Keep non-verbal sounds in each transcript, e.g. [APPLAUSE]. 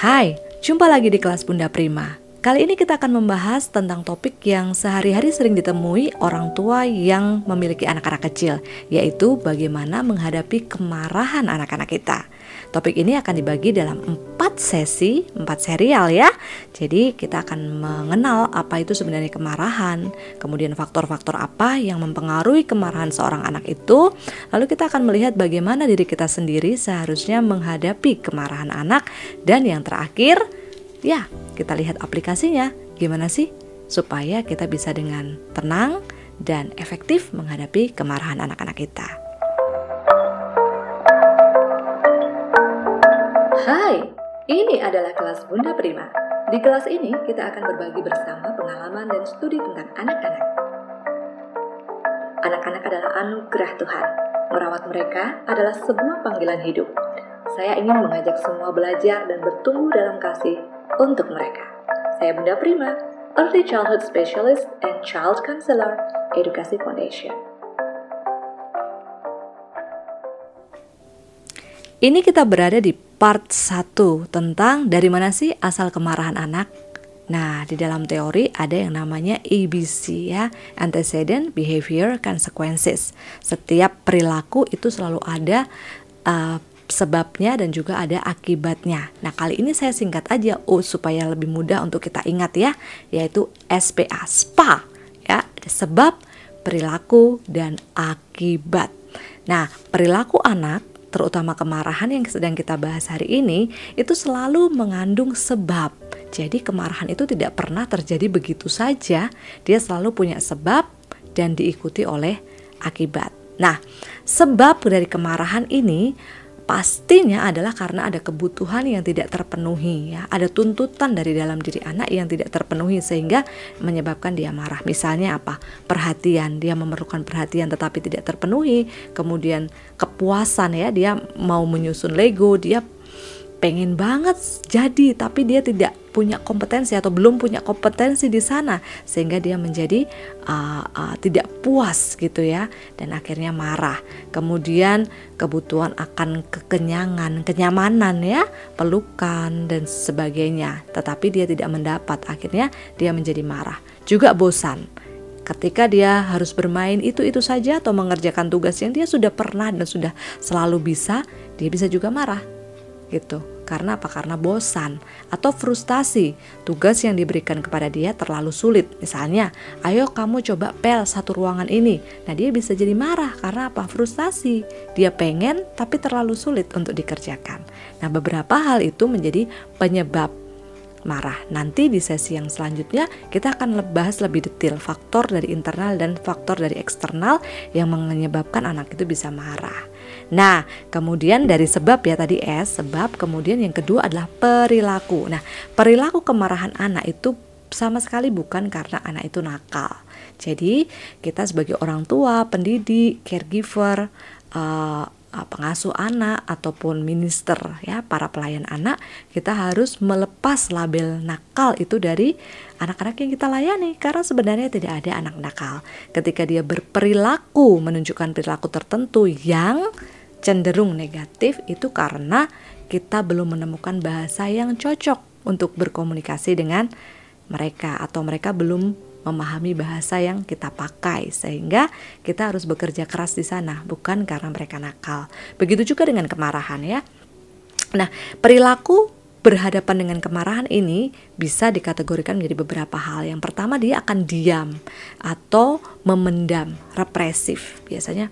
Hai, jumpa lagi di kelas Bunda Prima. Kali ini kita akan membahas tentang topik yang sehari-hari sering ditemui orang tua yang memiliki anak-anak kecil, yaitu bagaimana menghadapi kemarahan anak-anak kita. Topik ini akan dibagi dalam empat sesi, empat serial ya. Jadi kita akan mengenal apa itu sebenarnya kemarahan, kemudian faktor-faktor apa yang mempengaruhi kemarahan seorang anak itu, lalu kita akan melihat bagaimana diri kita sendiri seharusnya menghadapi kemarahan anak, dan yang terakhir, ya kita lihat aplikasinya gimana sih supaya kita bisa dengan tenang dan efektif menghadapi kemarahan anak-anak kita. Hai, ini adalah kelas Bunda Prima. Di kelas ini kita akan berbagi bersama pengalaman dan studi tentang anak-anak. Anak-anak adalah anugerah Tuhan. Merawat mereka adalah sebuah panggilan hidup. Saya ingin mengajak semua belajar dan bertumbuh dalam kasih untuk mereka. Saya Bunda Prima, Early Childhood Specialist and Child Counselor, Edukasi Foundation. Ini kita berada di part 1 tentang dari mana sih asal kemarahan anak. Nah, di dalam teori ada yang namanya ABC ya, antecedent behavior consequences. Setiap perilaku itu selalu ada uh, sebabnya dan juga ada akibatnya. Nah, kali ini saya singkat aja oh supaya lebih mudah untuk kita ingat ya, yaitu SPA, SPA ya, sebab, perilaku dan akibat. Nah, perilaku anak terutama kemarahan yang sedang kita bahas hari ini, itu selalu mengandung sebab. Jadi kemarahan itu tidak pernah terjadi begitu saja, dia selalu punya sebab dan diikuti oleh akibat. Nah, sebab dari kemarahan ini pastinya adalah karena ada kebutuhan yang tidak terpenuhi ya. Ada tuntutan dari dalam diri anak yang tidak terpenuhi sehingga menyebabkan dia marah. Misalnya apa? Perhatian. Dia memerlukan perhatian tetapi tidak terpenuhi. Kemudian kepuasan ya. Dia mau menyusun Lego dia pengen banget jadi tapi dia tidak punya kompetensi atau belum punya kompetensi di sana sehingga dia menjadi uh, uh, tidak puas gitu ya dan akhirnya marah. Kemudian kebutuhan akan kekenyangan kenyamanan ya pelukan dan sebagainya tetapi dia tidak mendapat. Akhirnya dia menjadi marah. Juga bosan. Ketika dia harus bermain itu-itu saja atau mengerjakan tugas yang dia sudah pernah dan sudah selalu bisa dia bisa juga marah gitu. Karena apa? Karena bosan atau frustasi. Tugas yang diberikan kepada dia terlalu sulit. Misalnya, ayo kamu coba pel satu ruangan ini. Nah, dia bisa jadi marah karena apa? Frustasi. Dia pengen tapi terlalu sulit untuk dikerjakan. Nah, beberapa hal itu menjadi penyebab marah. Nanti di sesi yang selanjutnya kita akan bahas lebih detail faktor dari internal dan faktor dari eksternal yang menyebabkan anak itu bisa marah. Nah, kemudian dari sebab ya tadi S, sebab kemudian yang kedua adalah perilaku. Nah, perilaku kemarahan anak itu sama sekali bukan karena anak itu nakal. Jadi, kita sebagai orang tua, pendidik, caregiver, uh, pengasuh anak ataupun minister ya para pelayan anak kita harus melepas label nakal itu dari anak-anak yang kita layani karena sebenarnya tidak ada anak nakal ketika dia berperilaku menunjukkan perilaku tertentu yang cenderung negatif itu karena kita belum menemukan bahasa yang cocok untuk berkomunikasi dengan mereka atau mereka belum memahami bahasa yang kita pakai sehingga kita harus bekerja keras di sana bukan karena mereka nakal. Begitu juga dengan kemarahan ya. Nah, perilaku berhadapan dengan kemarahan ini bisa dikategorikan menjadi beberapa hal. Yang pertama dia akan diam atau memendam, represif. Biasanya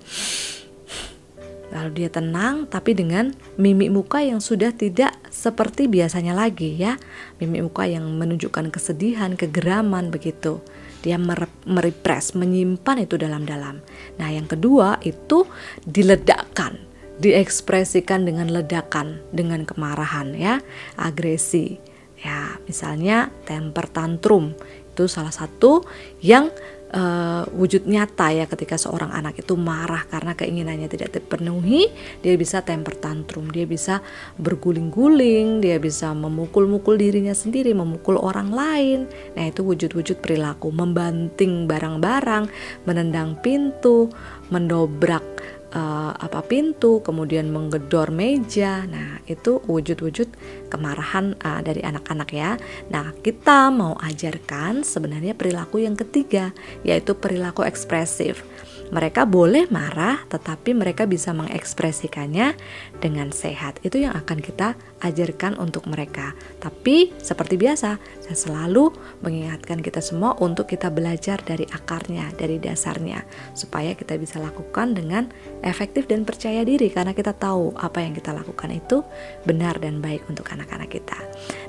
Lalu dia tenang tapi dengan mimik muka yang sudah tidak seperti biasanya lagi ya. Mimik muka yang menunjukkan kesedihan, kegeraman begitu. Dia merepress, menyimpan itu dalam-dalam. Nah, yang kedua itu diledakkan, diekspresikan dengan ledakan, dengan kemarahan ya, agresi. Ya, misalnya temper tantrum itu salah satu yang uh, wujud nyata ya ketika seorang anak itu marah karena keinginannya tidak terpenuhi, dia bisa temper tantrum, dia bisa berguling-guling, dia bisa memukul-mukul dirinya sendiri, memukul orang lain. Nah, itu wujud-wujud perilaku, membanting barang-barang, menendang pintu, mendobrak uh, apa pintu, kemudian menggedor meja. Nah, itu wujud-wujud kemarahan uh, dari anak-anak ya. Nah, kita mau ajarkan sebenarnya perilaku yang ketiga, yaitu perilaku ekspresif. Mereka boleh marah, tetapi mereka bisa mengekspresikannya dengan sehat. Itu yang akan kita ajarkan untuk mereka. Tapi seperti biasa, saya selalu mengingatkan kita semua untuk kita belajar dari akarnya, dari dasarnya, supaya kita bisa lakukan dengan efektif dan percaya diri karena kita tahu apa yang kita lakukan itu benar dan baik untuk anak-anak kita.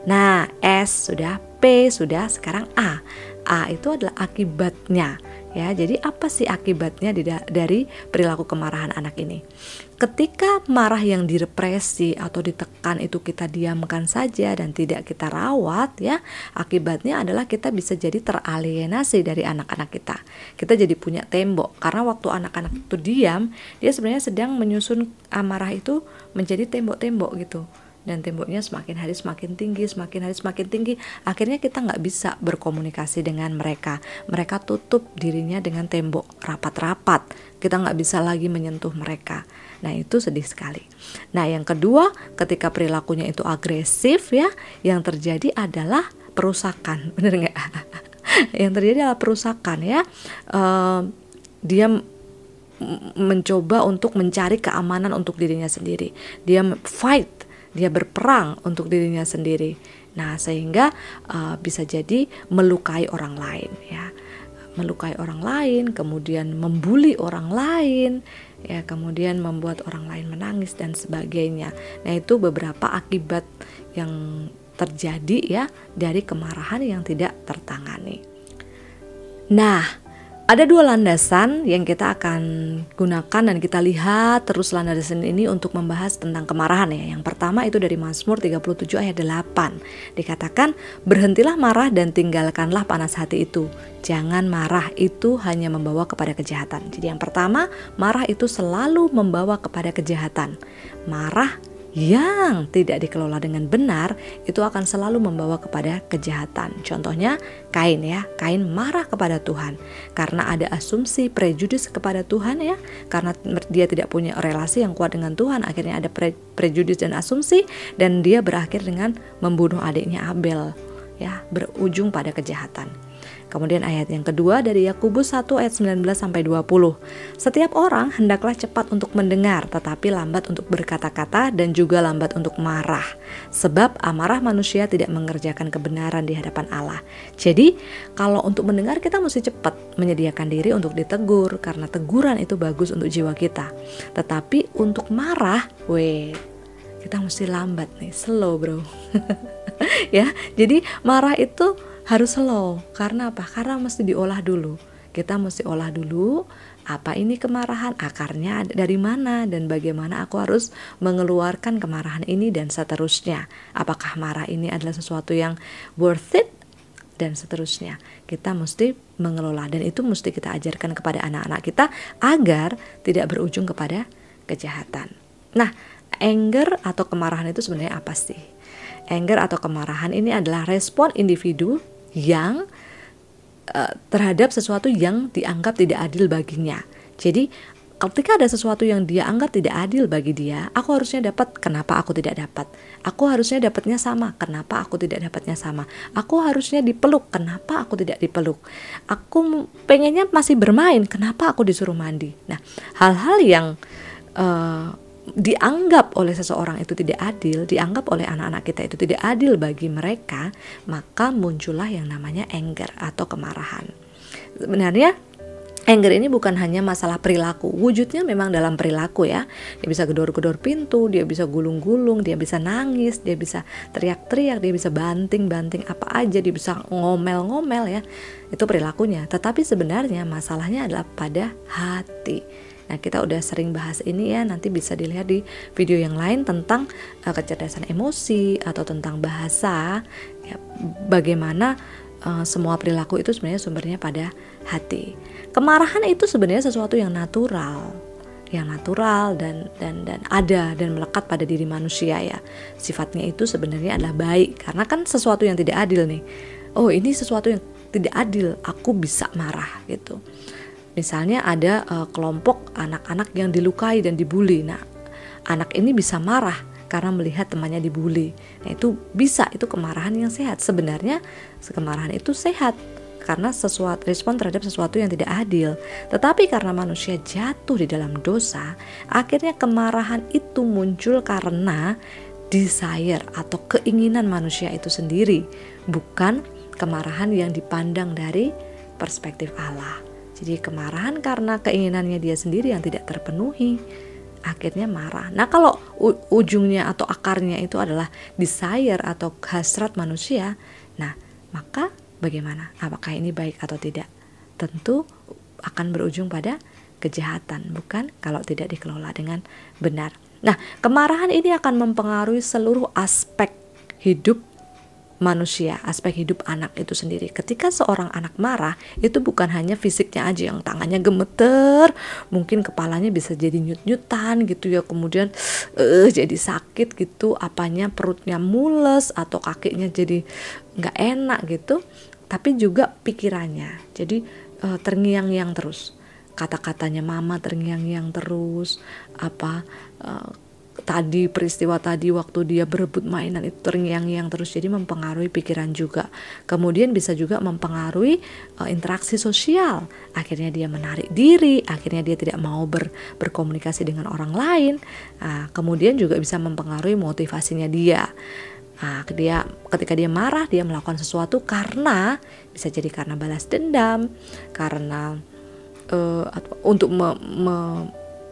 Nah, S sudah, P sudah, sekarang A. A itu adalah akibatnya Ya, jadi apa sih akibatnya dari perilaku kemarahan anak ini? Ketika marah yang direpresi atau ditekan itu kita diamkan saja dan tidak kita rawat ya, akibatnya adalah kita bisa jadi teralienasi dari anak-anak kita. Kita jadi punya tembok karena waktu anak-anak itu diam, dia sebenarnya sedang menyusun amarah itu menjadi tembok-tembok gitu dan temboknya semakin hari semakin tinggi, semakin hari semakin tinggi. Akhirnya kita nggak bisa berkomunikasi dengan mereka. Mereka tutup dirinya dengan tembok rapat-rapat. Kita nggak bisa lagi menyentuh mereka. Nah itu sedih sekali. Nah yang kedua, ketika perilakunya itu agresif ya, yang terjadi adalah perusakan, [LAUGHS] bener nggak? yang terjadi adalah perusakan ya. Uh, dia mencoba untuk mencari keamanan untuk dirinya sendiri. Dia fight dia berperang untuk dirinya sendiri. Nah, sehingga uh, bisa jadi melukai orang lain ya. Melukai orang lain, kemudian membuli orang lain, ya, kemudian membuat orang lain menangis dan sebagainya. Nah, itu beberapa akibat yang terjadi ya dari kemarahan yang tidak tertangani. Nah, ada dua landasan yang kita akan gunakan dan kita lihat terus landasan ini untuk membahas tentang kemarahan ya. Yang pertama itu dari Mazmur 37 ayat 8. Dikatakan, "Berhentilah marah dan tinggalkanlah panas hati itu. Jangan marah itu hanya membawa kepada kejahatan." Jadi yang pertama, marah itu selalu membawa kepada kejahatan. Marah yang tidak dikelola dengan benar itu akan selalu membawa kepada kejahatan. Contohnya Kain ya, Kain marah kepada Tuhan karena ada asumsi prejudis kepada Tuhan ya, karena dia tidak punya relasi yang kuat dengan Tuhan, akhirnya ada pre prejudis dan asumsi dan dia berakhir dengan membunuh adiknya Abel ya, berujung pada kejahatan. Kemudian ayat yang kedua dari Yakobus 1 ayat 19 sampai 20. Setiap orang hendaklah cepat untuk mendengar tetapi lambat untuk berkata-kata dan juga lambat untuk marah. Sebab amarah manusia tidak mengerjakan kebenaran di hadapan Allah. Jadi, kalau untuk mendengar kita mesti cepat menyediakan diri untuk ditegur karena teguran itu bagus untuk jiwa kita. Tetapi untuk marah, weh, kita mesti lambat nih, slow, Bro. [LAUGHS] ya, jadi marah itu harus slow. Karena apa? Karena mesti diolah dulu. Kita mesti olah dulu apa ini kemarahan, akarnya dari mana dan bagaimana aku harus mengeluarkan kemarahan ini dan seterusnya. Apakah marah ini adalah sesuatu yang worth it dan seterusnya. Kita mesti mengelola dan itu mesti kita ajarkan kepada anak-anak kita agar tidak berujung kepada kejahatan. Nah, anger atau kemarahan itu sebenarnya apa sih? Anger atau kemarahan ini adalah respon individu yang uh, terhadap sesuatu yang dianggap tidak adil baginya. Jadi ketika ada sesuatu yang dia anggap tidak adil bagi dia, aku harusnya dapat, kenapa aku tidak dapat? Aku harusnya dapatnya sama, kenapa aku tidak dapatnya sama? Aku harusnya dipeluk, kenapa aku tidak dipeluk? Aku pengennya masih bermain, kenapa aku disuruh mandi? Nah, hal-hal yang uh, dianggap oleh seseorang itu tidak adil, dianggap oleh anak-anak kita itu tidak adil bagi mereka, maka muncullah yang namanya anger atau kemarahan. Sebenarnya Anger ini bukan hanya masalah perilaku, wujudnya memang dalam perilaku ya. Dia bisa gedor-gedor pintu, dia bisa gulung-gulung, dia bisa nangis, dia bisa teriak-teriak, dia bisa banting-banting apa aja, dia bisa ngomel-ngomel ya. Itu perilakunya. Tetapi sebenarnya masalahnya adalah pada hati Nah, kita udah sering bahas ini ya, nanti bisa dilihat di video yang lain tentang uh, kecerdasan emosi atau tentang bahasa ya, bagaimana uh, semua perilaku itu sebenarnya sumbernya pada hati. Kemarahan itu sebenarnya sesuatu yang natural yang natural dan dan dan ada dan melekat pada diri manusia ya. Sifatnya itu sebenarnya adalah baik karena kan sesuatu yang tidak adil nih. Oh, ini sesuatu yang tidak adil, aku bisa marah gitu Misalnya ada uh, kelompok anak-anak yang dilukai dan dibully. Nah, anak ini bisa marah karena melihat temannya dibully. Nah, itu bisa itu kemarahan yang sehat. Sebenarnya kemarahan itu sehat karena sesuatu respon terhadap sesuatu yang tidak adil. Tetapi karena manusia jatuh di dalam dosa, akhirnya kemarahan itu muncul karena desire atau keinginan manusia itu sendiri, bukan kemarahan yang dipandang dari perspektif Allah. Jadi kemarahan karena keinginannya dia sendiri yang tidak terpenuhi, akhirnya marah. Nah, kalau ujungnya atau akarnya itu adalah desire atau hasrat manusia, nah, maka bagaimana? Apakah ini baik atau tidak? Tentu akan berujung pada kejahatan, bukan kalau tidak dikelola dengan benar. Nah, kemarahan ini akan mempengaruhi seluruh aspek hidup manusia, aspek hidup anak itu sendiri. Ketika seorang anak marah, itu bukan hanya fisiknya aja yang tangannya gemeter, mungkin kepalanya bisa jadi nyut-nyutan gitu ya, kemudian uh, jadi sakit gitu, apanya perutnya mules atau kakinya jadi nggak enak gitu, tapi juga pikirannya. Jadi uh, terngiang-ngiang terus. Kata-katanya mama terngiang-ngiang terus, apa uh, tadi peristiwa tadi waktu dia berebut mainan itu terngiang-ngiang terus jadi mempengaruhi pikiran juga. Kemudian bisa juga mempengaruhi uh, interaksi sosial. Akhirnya dia menarik diri akhirnya dia tidak mau ber, berkomunikasi dengan orang lain. Uh, kemudian juga bisa mempengaruhi motivasinya dia. Nah, dia ketika dia marah dia melakukan sesuatu karena bisa jadi karena balas dendam, karena uh, untuk me, me,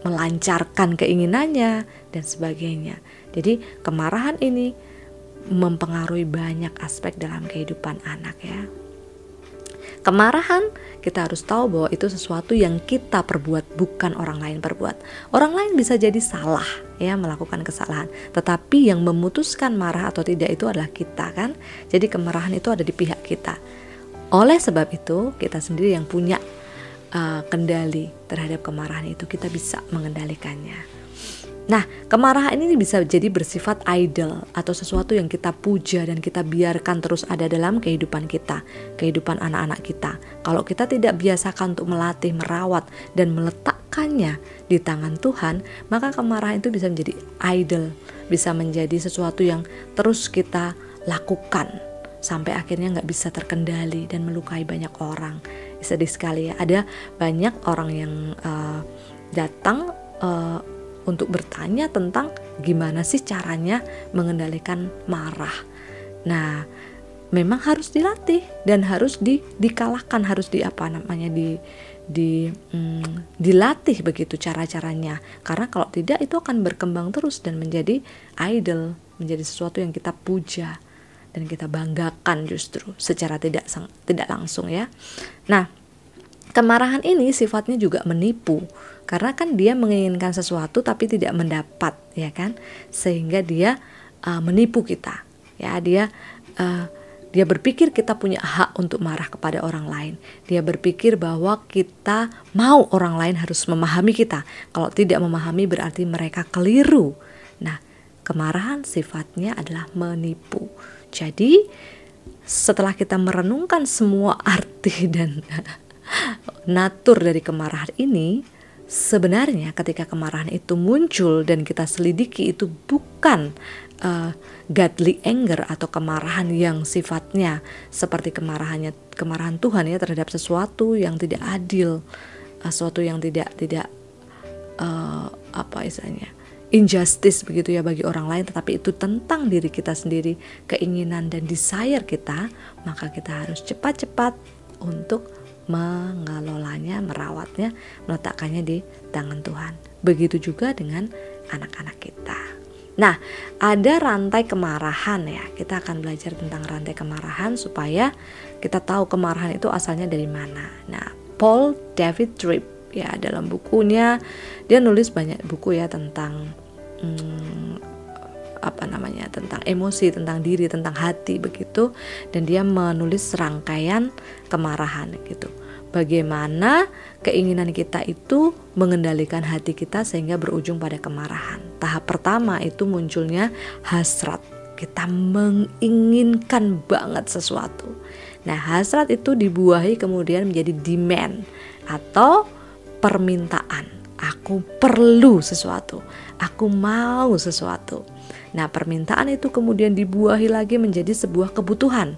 melancarkan keinginannya dan sebagainya. Jadi kemarahan ini mempengaruhi banyak aspek dalam kehidupan anak ya. Kemarahan kita harus tahu bahwa itu sesuatu yang kita perbuat bukan orang lain perbuat. Orang lain bisa jadi salah ya melakukan kesalahan, tetapi yang memutuskan marah atau tidak itu adalah kita kan. Jadi kemarahan itu ada di pihak kita. Oleh sebab itu, kita sendiri yang punya uh, kendali terhadap kemarahan itu kita bisa mengendalikannya. Nah, kemarahan ini bisa jadi bersifat idol atau sesuatu yang kita puja dan kita biarkan terus ada dalam kehidupan kita, kehidupan anak-anak kita. Kalau kita tidak biasakan untuk melatih, merawat, dan meletakkannya di tangan Tuhan, maka kemarahan itu bisa menjadi idol, bisa menjadi sesuatu yang terus kita lakukan sampai akhirnya nggak bisa terkendali dan melukai banyak orang sedih sekali ya ada banyak orang yang uh, datang uh, untuk bertanya tentang gimana sih caranya mengendalikan marah nah memang harus dilatih dan harus di dikalahkan harus di apa namanya di di hmm, dilatih begitu cara-caranya karena kalau tidak itu akan berkembang terus dan menjadi idol menjadi sesuatu yang kita puja dan kita banggakan justru secara tidak tidak langsung ya. Nah, kemarahan ini sifatnya juga menipu karena kan dia menginginkan sesuatu tapi tidak mendapat ya kan sehingga dia uh, menipu kita ya dia uh, dia berpikir kita punya hak untuk marah kepada orang lain. Dia berpikir bahwa kita mau orang lain harus memahami kita. Kalau tidak memahami berarti mereka keliru. Nah, kemarahan sifatnya adalah menipu. Jadi setelah kita merenungkan semua arti [LAUGHS] dan natur dari kemarahan ini, sebenarnya ketika kemarahan itu muncul dan kita selidiki itu bukan uh, godly anger atau kemarahan yang sifatnya seperti kemarahannya kemarahan Tuhan ya terhadap sesuatu yang tidak adil, uh, sesuatu yang tidak tidak uh, apa istilahnya injustice begitu ya bagi orang lain tetapi itu tentang diri kita sendiri keinginan dan desire kita maka kita harus cepat-cepat untuk mengelolanya merawatnya meletakkannya di tangan Tuhan. Begitu juga dengan anak-anak kita. Nah ada rantai kemarahan ya. Kita akan belajar tentang rantai kemarahan supaya kita tahu kemarahan itu asalnya dari mana. Nah Paul David Tripp ya dalam bukunya dia nulis banyak buku ya tentang hmm, apa namanya tentang emosi tentang diri tentang hati begitu. Dan dia menulis rangkaian kemarahan gitu. Bagaimana keinginan kita itu mengendalikan hati kita sehingga berujung pada kemarahan. Tahap pertama itu munculnya hasrat. Kita menginginkan banget sesuatu. Nah hasrat itu dibuahi kemudian menjadi demand atau permintaan. Aku perlu sesuatu, aku mau sesuatu. Nah, permintaan itu kemudian dibuahi lagi menjadi sebuah kebutuhan.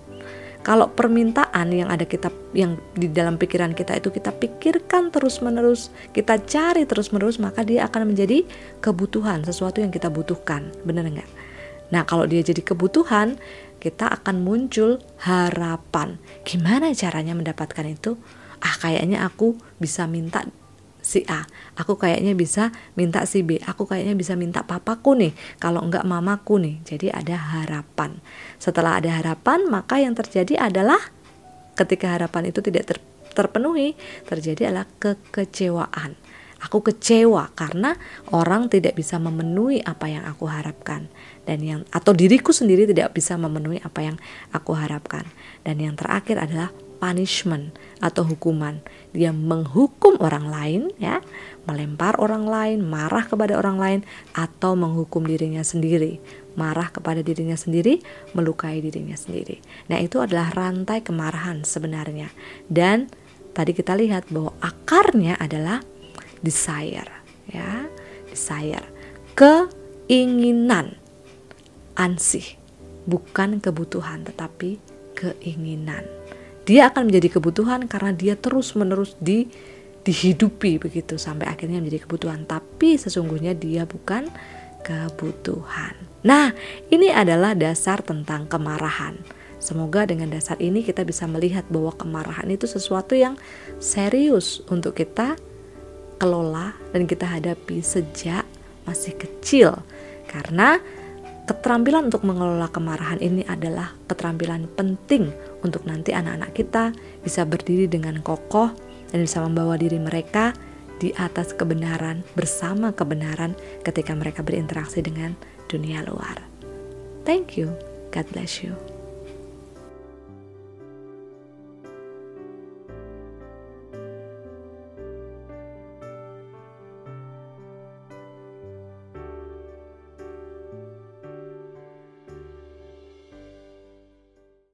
Kalau permintaan yang ada kita yang di dalam pikiran kita itu kita pikirkan terus-menerus, kita cari terus-menerus, maka dia akan menjadi kebutuhan, sesuatu yang kita butuhkan. Benar nggak? Nah, kalau dia jadi kebutuhan, kita akan muncul harapan. Gimana caranya mendapatkan itu? Ah, kayaknya aku bisa minta si A. Aku kayaknya bisa minta si B. Aku kayaknya bisa minta papaku nih. Kalau enggak mamaku nih. Jadi ada harapan. Setelah ada harapan, maka yang terjadi adalah ketika harapan itu tidak ter terpenuhi, terjadi adalah kekecewaan. Aku kecewa karena orang tidak bisa memenuhi apa yang aku harapkan dan yang atau diriku sendiri tidak bisa memenuhi apa yang aku harapkan. Dan yang terakhir adalah punishment atau hukuman. Dia menghukum orang lain ya, melempar orang lain, marah kepada orang lain atau menghukum dirinya sendiri, marah kepada dirinya sendiri, melukai dirinya sendiri. Nah, itu adalah rantai kemarahan sebenarnya. Dan tadi kita lihat bahwa akarnya adalah desire ya, desire, keinginan, ansih, bukan kebutuhan tetapi keinginan dia akan menjadi kebutuhan karena dia terus-menerus di dihidupi begitu sampai akhirnya menjadi kebutuhan tapi sesungguhnya dia bukan kebutuhan. Nah, ini adalah dasar tentang kemarahan. Semoga dengan dasar ini kita bisa melihat bahwa kemarahan itu sesuatu yang serius untuk kita kelola dan kita hadapi sejak masih kecil. Karena keterampilan untuk mengelola kemarahan ini adalah keterampilan penting untuk nanti anak-anak kita bisa berdiri dengan kokoh dan bisa membawa diri mereka di atas kebenaran bersama kebenaran ketika mereka berinteraksi dengan dunia luar. Thank you. God bless you.